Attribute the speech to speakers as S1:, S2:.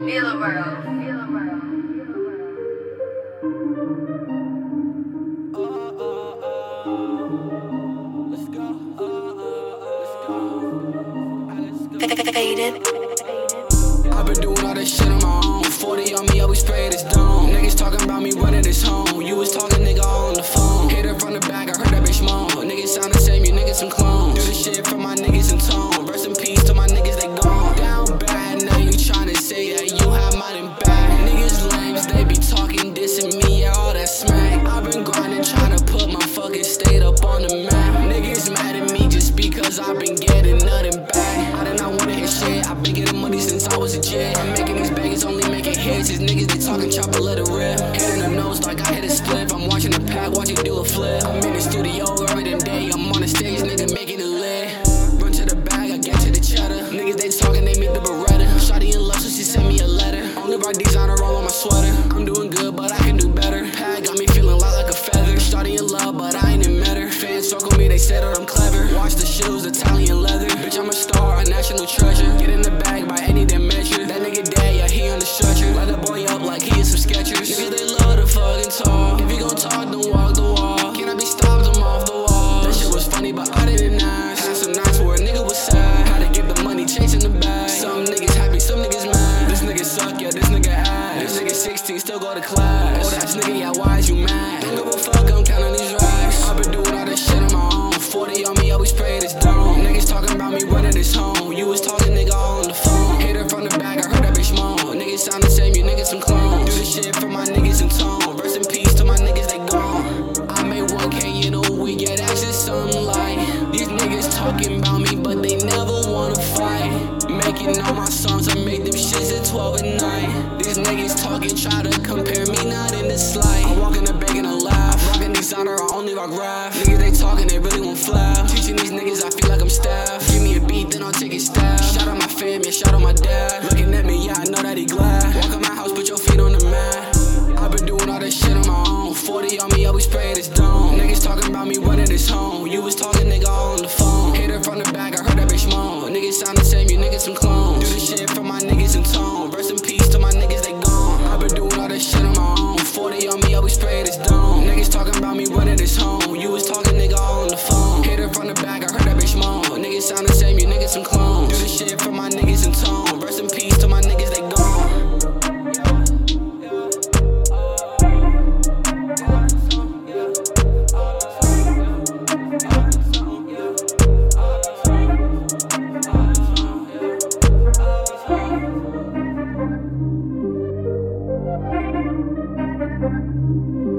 S1: Feel the world. Feel the world.
S2: Faded.
S3: I've been doing all this shit on my own. 40 on me, always spray this dome. Niggas talking about me running this home. You was fucking state up on the map. Niggas mad at me just because I've been getting nothing back. I did not wanna hit shit, I've been getting money since I was a kid. I'm making these baggies, only making hits. These niggas, they talking chopper, let it rip. Hitting the nose like I hit a split. I'm watching the pack, watching do a flip. I'm in the studio every day, I'm on the stage, nigga, making it lit. Run to the bag, I get to the cheddar. Niggas, they talking, they make the beretta. Shotty in love, so she sent me a letter. Only rock designer talking about me, but they never wanna fight. Making all my songs, I make them shits at 12 at night. These niggas talking, try to compare me, not in the slight. I walk in the bank and I laugh. Rockin' designer, I only rock rap. Niggas, they talking, they really won't flap. Teaching these niggas, I feel like I'm staff. Give me a beat, then I'll take it staff. Shout out my fam, yeah, shout out my dad. Looking at me, yeah, I know that he glad. Walk in my house, put your feet on the mat. I've been doing all this shit on my own. 40 on me, always spray this dome.
S2: Faded.